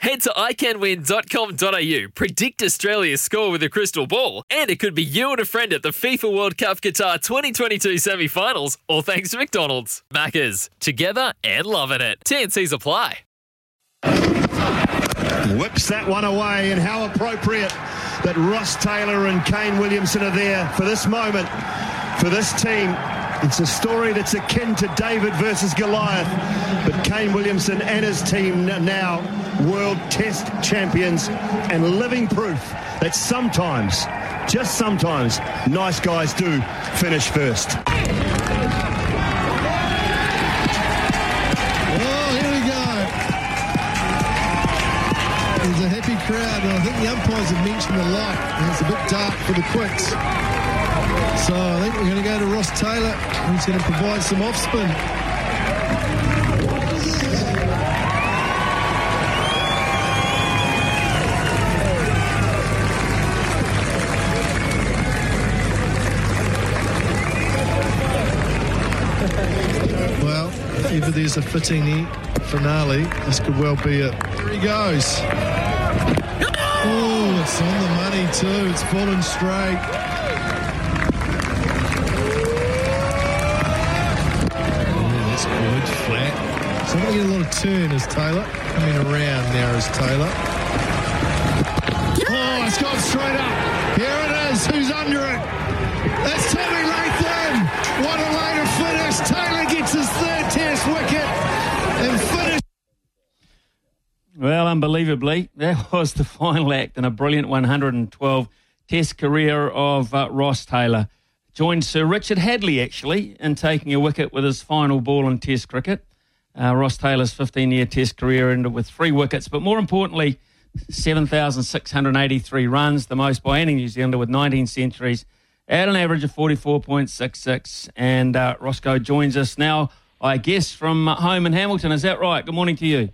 Head to iCanWin.com.au, predict Australia's score with a crystal ball, and it could be you and a friend at the FIFA World Cup Qatar 2022 semi finals, all thanks to McDonald's. Maccas, together and loving it. TNC's apply. Whips that one away, and how appropriate that Ross Taylor and Kane Williamson are there for this moment, for this team. It's a story that's akin to David versus Goliath, but Kane Williamson and his team now world test champions and living proof that sometimes, just sometimes, nice guys do finish first. Oh, here we go. There's a happy crowd, and I think the umpires have mentioned the light, and it's a bit dark for the quicks. So I think we're going to go to Ross Taylor, who's going to provide some off spin. Either there's a fitting finale, this could well be it. Here he goes. Oh, it's on the money too. It's fallen straight. Good. Flat. So I'm going to get a of turn as Taylor. Coming around now as Taylor. Oh, it's gone straight up. Here it is. Who's under it? That's Tommy Latham. What a way to finish. Taylor wicket and finish. Well, unbelievably, that was the final act in a brilliant 112 Test career of uh, Ross Taylor. Joined Sir Richard Hadlee, actually, in taking a wicket with his final ball in Test cricket. Uh, Ross Taylor's 15 year Test career ended with three wickets, but more importantly, 7,683 runs, the most by any New Zealander with 19 centuries at an average of 44.66. And uh, Roscoe joins us now, I guess, from home in Hamilton. Is that right? Good morning to you.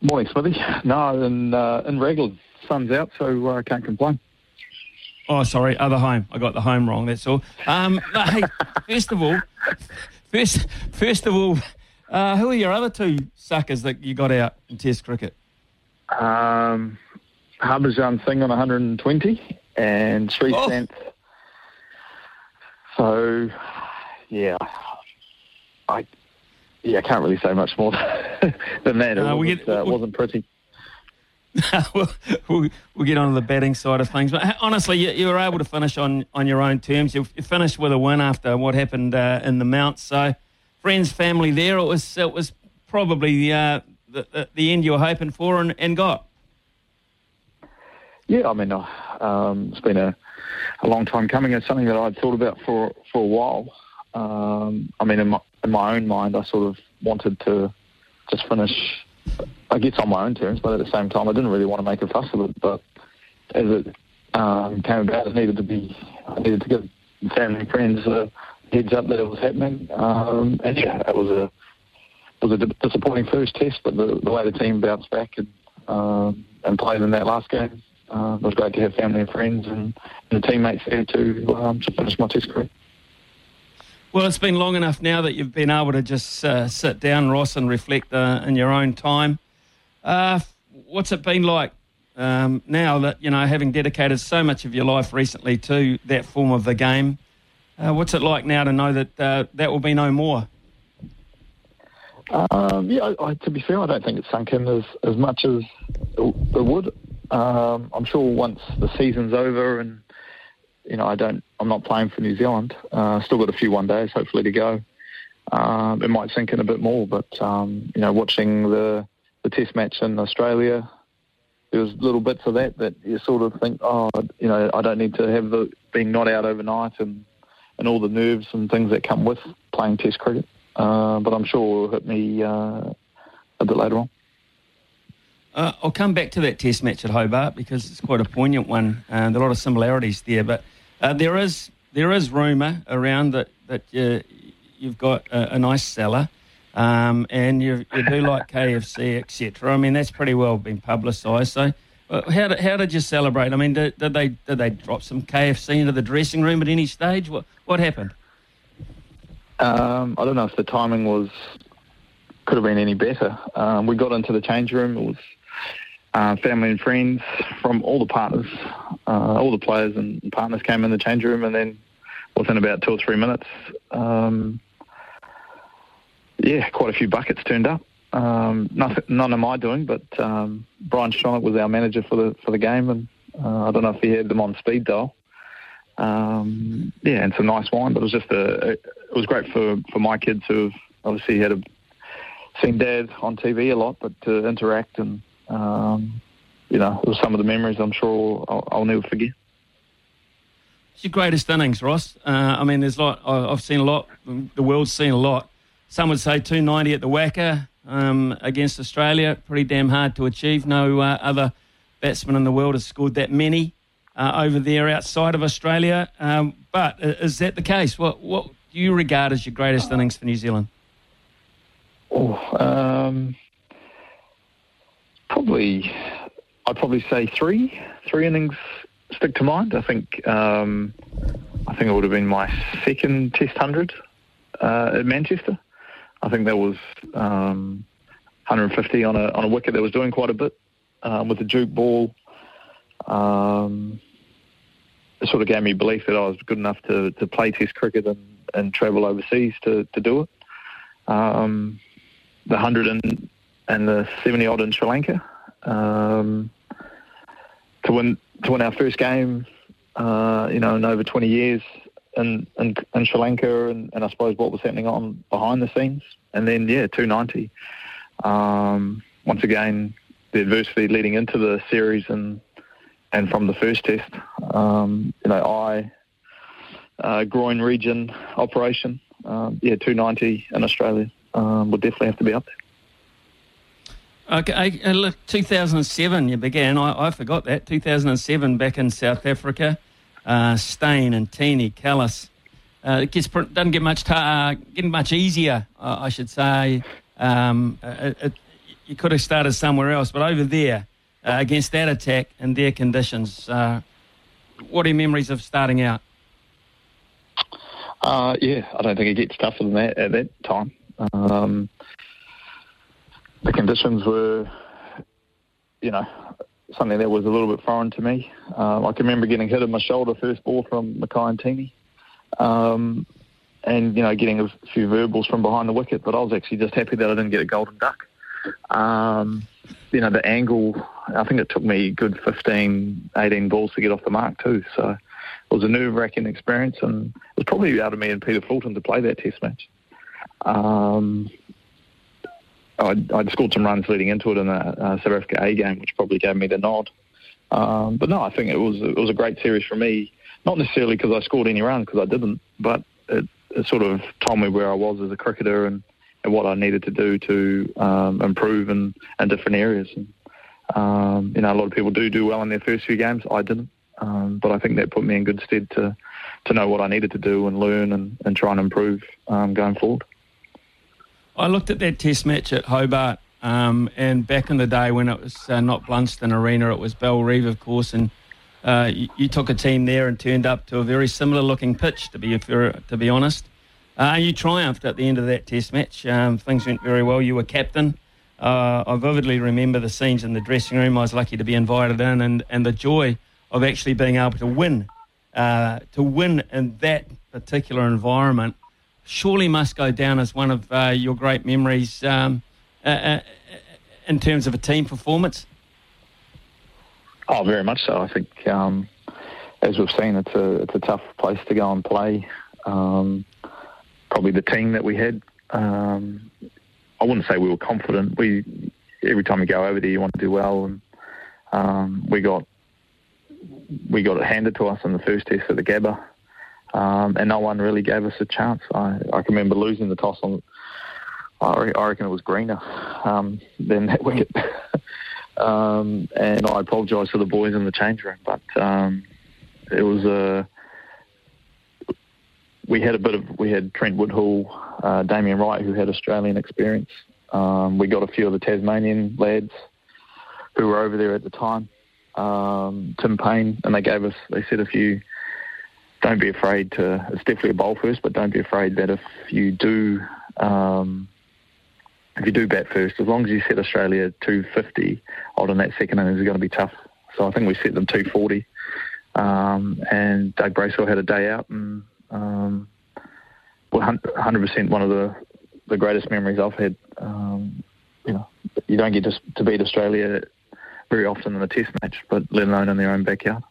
Morning, Smithy. No, in uh, in Raglan, sun's out, so I uh, can't complain. Oh, sorry, other home. I got the home wrong. That's all. Um, hey, first of all, first, first of all, uh, who are your other two suckers that you got out in Test cricket? Um, Harbhajan Singh on 120 and Sri Oh. Sant. So, yeah, I yeah, I can't really say much more than that. It, Uh, wasn't, get- uh, it wasn't pretty. we'll, we'll, we'll get on to the batting side of things. But uh, honestly, you, you were able to finish on, on your own terms. You, you finished with a win after what happened uh, in the Mount. So, friends, family there, it was it was probably uh, the, the, the end you were hoping for and, and got. Yeah, I mean, uh, um, it's been a, a long time coming. It's something that I'd thought about for for a while. Um, I mean, in my, in my own mind, I sort of wanted to just finish, I guess, on my own terms, but at the same time, I didn't really want to make a fuss of it. But as it um, came about, it needed to be, I needed to give family and friends a heads up that it was happening. Um, and yeah, it was a it was a disappointing first test, but the, the way the team bounced back and um, and played in that last game, uh, it was great to have family and friends and, and teammates there to um, to finish my test career. Well, it's been long enough now that you've been able to just uh, sit down, Ross, and reflect uh, in your own time. Uh, what's it been like um, now that, you know, having dedicated so much of your life recently to that form of the game? Uh, what's it like now to know that uh, that will be no more? Um, yeah, I, I, to be fair, I don't think it's sunk in as, as much as it it would. Um, I'm sure once the season's over and you know I don't, I'm not playing for New Zealand. Uh, still got a few one days, hopefully to go. Um, it might sink in a bit more, but um, you know, watching the the Test match in Australia, there was little bits of that that you sort of think, oh, you know, I don't need to have the being not out overnight and and all the nerves and things that come with playing Test cricket. Uh, but I'm sure it'll hit me uh, a bit later on. Uh, I'll come back to that test match at Hobart because it's quite a poignant one. There are a lot of similarities there, but uh, there is there is rumour around that that uh, you've got a, a nice cellar. um, and you, you do like KFC, etc. I mean, that's pretty well been publicised. So, how did, how did you celebrate? I mean, did, did they did they drop some KFC into the dressing room at any stage? What what happened? Um, I don't know if the timing was could have been any better. Um, we got into the change room. It was uh, family and friends from all the partners, uh, all the players and partners came in the change room, and then within about two or three minutes, um, yeah, quite a few buckets turned up. Um, nothing, none of my doing, but um, Brian Stronach was our manager for the for the game, and uh, I don't know if he had them on speed dial. Um, yeah, and some nice wine, but it was just a, it was great for, for my kids who have obviously had a, seen dad on TV a lot, but to interact and um, you know, it was some of the memories I'm sure I'll, I'll never forget. It's your greatest innings, Ross. Uh, I mean, there's a lot. I've seen a lot. The world's seen a lot. Some would say 290 at the WACA um, against Australia, pretty damn hard to achieve. No uh, other batsman in the world has scored that many uh, over there outside of Australia. Um, but uh, is that the case? What what do you regard as your greatest innings for New Zealand? Oh, um, probably, I'd probably say three. Three innings stick to mind. I think um, I think it would have been my second Test hundred uh, at Manchester. I think that was um, 150 on a on a wicket that was doing quite a bit um, with the Duke ball. Um, it sort of gave me belief that I was good enough to, to play Test cricket and, and travel overseas to, to do it. Um, the 100 and, and the 70 odd in Sri Lanka. Um, to win to win our first game, uh, you know, in over 20 years in, in, in Sri Lanka and, and, I suppose what was happening on behind the scenes. And then, yeah, 290. Um, once again, the adversity leading into the series and and from the first test, um, you know, eye, uh, groin region operation, um, yeah, 290 in Australia um, would definitely have to be up there. Okay, uh, look, 2007 you began. I, I, forgot that. 2007 back in South Africa. Uh, Steyn and Ntini, Kallis. Uh, it gets, doesn't get much ta- uh, getting much easier, uh, I should say. Um, it, it, you could have started somewhere else, but over there, uh, against that attack and their conditions. Uh, what are your memories of starting out? Uh, yeah, I don't think it gets tougher than that at that time. Um, the conditions were, you know, something that was a little bit foreign to me. Um, I can remember getting hit in my shoulder first ball from Makhaya Ntini. Um, and, you know, getting a few verbals from behind the wicket, but I was actually just happy that I didn't get a golden duck. Um, you know, the angle, I think it took me good 15, 18 balls to get off the mark too. So it was a nerve-wracking experience and it was probably out of me and Peter Fulton to play that test match. Um, I'd, I'd, scored some runs leading into it in the uh, South Africa A game, which probably gave me the nod. Um, but no, I think it was it was a great series for me. Not necessarily because I scored any runs, because I didn't, but it, it, sort of told me where I was as a cricketer and and what I needed to do to um, improve in, in different areas. And, um, you know, a lot of people do do well in their first few games. I didn't, um, but I think that put me in good stead to to know what I needed to do and learn and, and try and improve um, going forward. I looked at that Test match at Hobart, um, and back in the day when it was uh, not Blundstone Arena, it was Bellerive, of course, and uh, you, you, took a team there and turned up to a very similar looking pitch, to be to be honest. Uh, you triumphed at the end of that test match. Um, things went very well. You were captain. Uh, I vividly remember the scenes in the dressing room. I was lucky to be invited in, and, and the joy of actually being able to win, uh, to win in that particular environment, surely must go down as one of uh, your great memories um, uh, uh, in terms of a team performance. Oh, very much so. I think, um, as we've seen, it's a it's a tough place to go and play. Um, probably the team that we had. Um, I wouldn't say we were confident. We every time you go over there, you want to do well, and um, we got we got it handed to us in the first test at the Gabba, um, and no one really gave us a chance. I, I can remember losing the toss on. I reckon it was greener um, than that wicket, um, and I apologise to the boys in the change room, but um, it was a we had a bit of we had Trent Woodhill, uh, Damien Wright, who had Australian experience. Um, we got a few of the Tasmanian lads who were over there at the time, um, Tim Paine, and they gave us, they said if you don't be afraid to, it's definitely a bowl first, but don't be afraid that if you do, um, if you do bat first, as long as you set Australia 250 odd in that second innings, is going to be tough. So I think we set them 240. Um, and Doug Bracewell had a day out, and um, 100% one of the, the greatest memories I've had. Um, you know, you don't get to, to beat Australia very often in a test match, but let alone in their own backyard.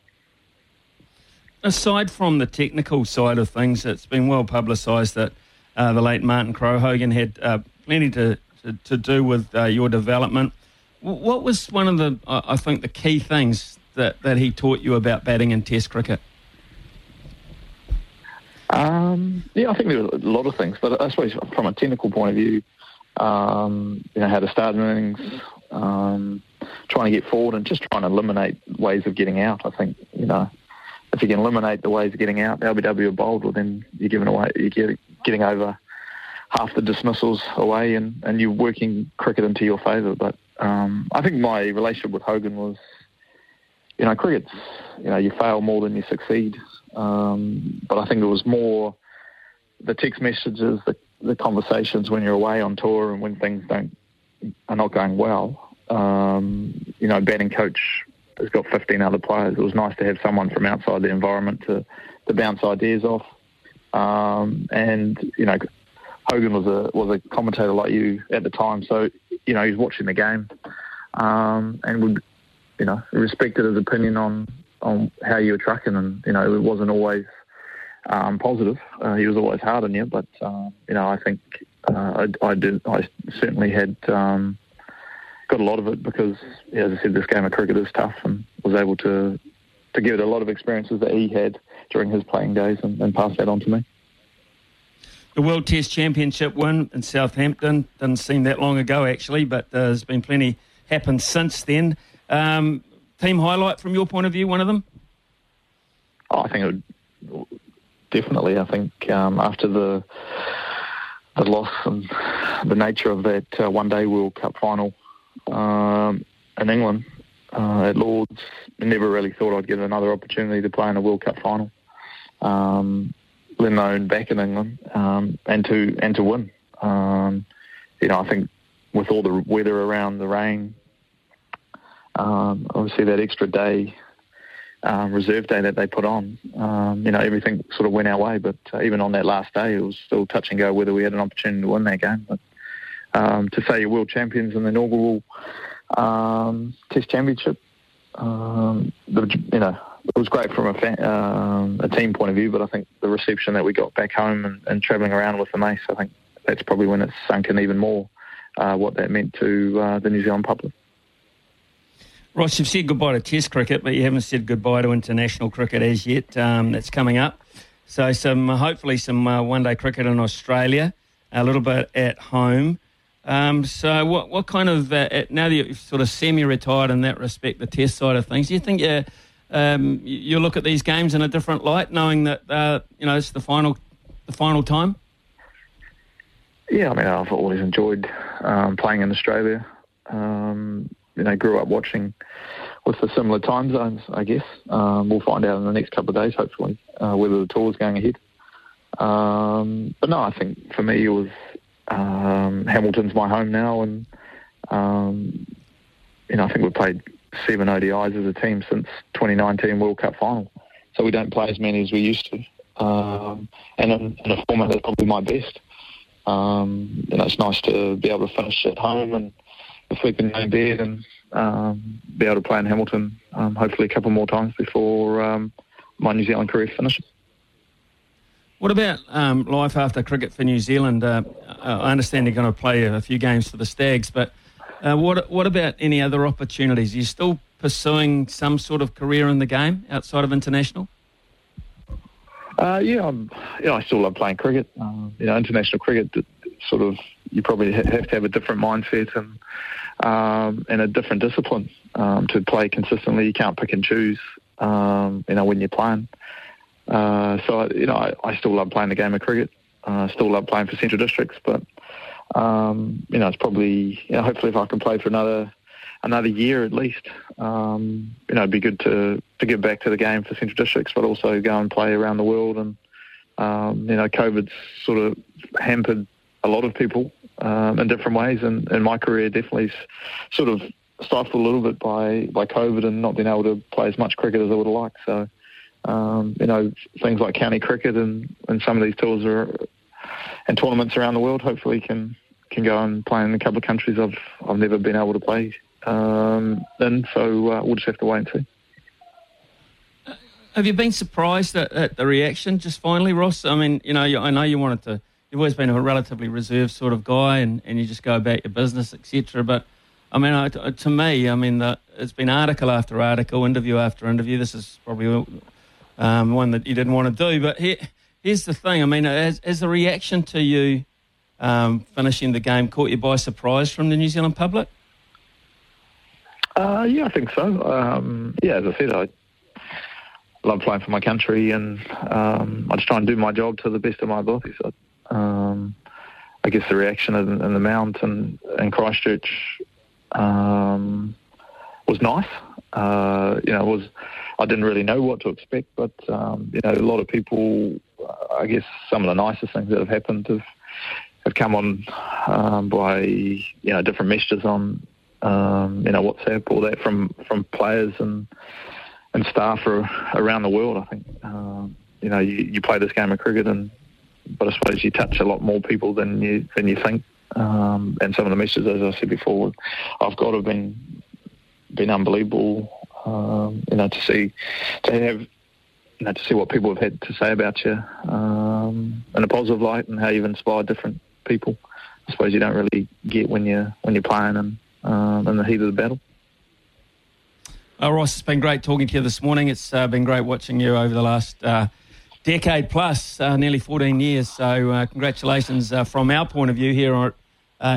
Aside from the technical side of things, it's been well publicised that uh, the late Martin Crowe Hogan had uh, plenty to, to, to, do with uh, your development. What was one of the, I think, the key things that, that he taught you about batting in Test cricket? Um, yeah, I think there were a lot of things, but I suppose from a technical point of view, um, you know, how to start innings, um, trying to get forward and just trying to eliminate ways of getting out. I think, you know, if you can eliminate the ways of getting out, the LBW are bold, well then you're giving away, you're getting over half the dismissals away and, and you're working cricket into your favour. But um, I think my relationship with Hogan was, you know, cricket's, you know, you fail more than you succeed. Um, but I think it was more the text messages, the, the conversations when you're away on tour and when things don't are not going well. Um, you know, batting coach has got 15 other players. It was nice to have someone from outside the environment to, to bounce ideas off. Um, and you know, Hogan was a was a commentator like you at the time, so you know he's watching the game um, and would you know respected his opinion on on how you were tracking, and you know it wasn't always um, positive. Uh, he was always hard on you, but uh, you know I think uh, I, I, did. I certainly had um, got a lot of it because, as I said, this game of cricket is tough, and was able to to give it a lot of experiences that he had during his playing days, and, and pass that on to me. The World Test Championship win in Southampton didn't seem that long ago, actually, but uh, there's been plenty happened since then. Um, team highlight from your point of view, one of them? Oh, I think it would definitely. I think um, after the the loss and the nature of that uh, one day World Cup final um, in England uh, at Lords, never really thought I'd get another opportunity to play in a World Cup final. Um, let alone back in England um, and to and to win. Um, you know, I think with all the weather around the rain, um, obviously that extra day, um, reserve day that they put on, um, you know, everything sort of went our way. But uh, even on that last day, it was still touch and go whether we had an opportunity to win that game. But um, to say you're world champions in the inaugural um, Test Championship, um, you know, it was great from a, fan, um, a team point of view. But I think the reception that we got back home and, and travelling around with the mace, I think that's probably when it's sunk in even more uh, what that meant to uh, the New Zealand public. Ross, you've said goodbye to Test cricket, but you haven't said goodbye to international cricket as yet. Um, that's coming up. So, some hopefully some uh, one-day cricket in Australia, a little bit at home. Um, so, what what kind of uh, now that you're sort of semi-retired in that respect, the Test side of things, do you think you um, you look at these games in a different light, knowing that uh, you know it's the final the final time? Yeah, I mean, I've always enjoyed um, playing in Australia. Um, you know, grew up watching with the similar time zones, I guess. Um, we'll find out in the next couple of days, hopefully, uh, whether the tour is going ahead. Um, but no, I think for me it was um, Hamilton's my home now, and um, you know I think we've played seven ODIs as a team since 2019 World Cup final, so we don't play as many as we used to, um, and in, in, a format that's probably my best. Um, you know, it's nice to be able to finish at home and sleep in my bed and um, be able to play in Hamilton um, hopefully a couple more times before um, my New Zealand career finishes. What about um, life after cricket for New Zealand? Uh, I understand you're going to play a few games for the Stags, but uh, what what about any other opportunities? Are you still pursuing some sort of career in the game outside of international? Uh, yeah, I'm, you know, I still love playing cricket. Uh, you know, international cricket, sort of, you probably have to have a different mindset and um, and a different discipline um, to play consistently. You can't pick and choose, um, you know, when you're playing. Uh, so, you know, I, I, still love playing the game of cricket. Uh, still love playing for Central Districts, but um, you know, it's probably you know, hopefully if I can play for another another year at least, um, you know, it'd be good to to get back to the game for Central Districts, but also go and play around the world. And um, you know, COVID's sort of hampered a lot of people um, in different ways, and, and my career definitely sort of stifled a little bit by by COVID and not being able to play as much cricket as I would have liked. So. Um, you know, things like county cricket and, and some of these tours are and tournaments around the world. Hopefully, can can go and play in a couple of countries I've I've never been able to play um, in. So uh, we'll just have to wait and see. Have you been surprised at, at, the reaction? Just finally, Ross. I mean, you know, I know you wanted to. You've always been a relatively reserved sort of guy, and, and you just go about your business, etc. But I mean, to me, I mean, the, it's been article after article, interview after interview. This is probably um, one that you didn't want to do, but here, here's the thing. I mean, as, as the reaction to you um, finishing the game caught you by surprise from the New Zealand public? Uh, yeah, I think so. Um, yeah, as I said, I love playing for my country, and um, I just try and do my job to the best of my abilities. So, um, I guess the reaction in, in the Mount and, and Christchurch um, was nice. Uh, you know, it was I didn't really know what to expect, but um, you know, a lot of people I guess some of the nicest things that have happened have have come on um, by you know different messages on um, you know WhatsApp or that from from players and and staff around the world. I think um, you know you, you play this game of cricket and but I suppose you touch a lot more people than you than you think. Um, and some of the messages, as I said before, I've got have been been unbelievable. Um, you know, to see to have you know, to see what people have had to say about you um, in a positive light and how you've inspired different people. I suppose you don't really get when you're when you're playing and um, in the heat of the battle. Oh, Ross, it's been great talking to you this morning. It's uh, been great watching you over the last uh, decade plus, uh, nearly 14 years. So, uh, congratulations uh, from our point of view here at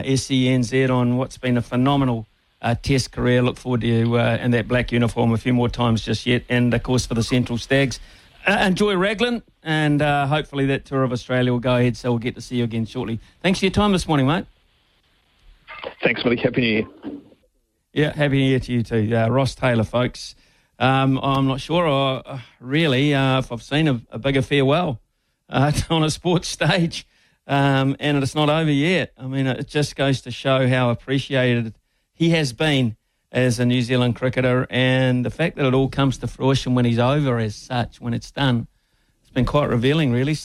SENZ on what's been a phenomenal uh, Test career. Look forward to you uh, in that black uniform a few more times just yet. And of course, for the Central Stags, uh, enjoy Raglan, and uh, hopefully that tour of Australia will go ahead. So we'll get to see you again shortly. Thanks for your time this morning, mate. Thanks, Mike. Happy New Year. Yeah, happy New Year to you too, uh, Ross Taylor, folks. Um, I'm not sure, uh, really, if I've seen a, a bigger farewell on a sports stage. Um, and it's not over yet. I mean, it just goes to show how appreciated he has been as a New Zealand cricketer, and the fact that it all comes to fruition when he's over as such, when it's done, it's been quite revealing, really.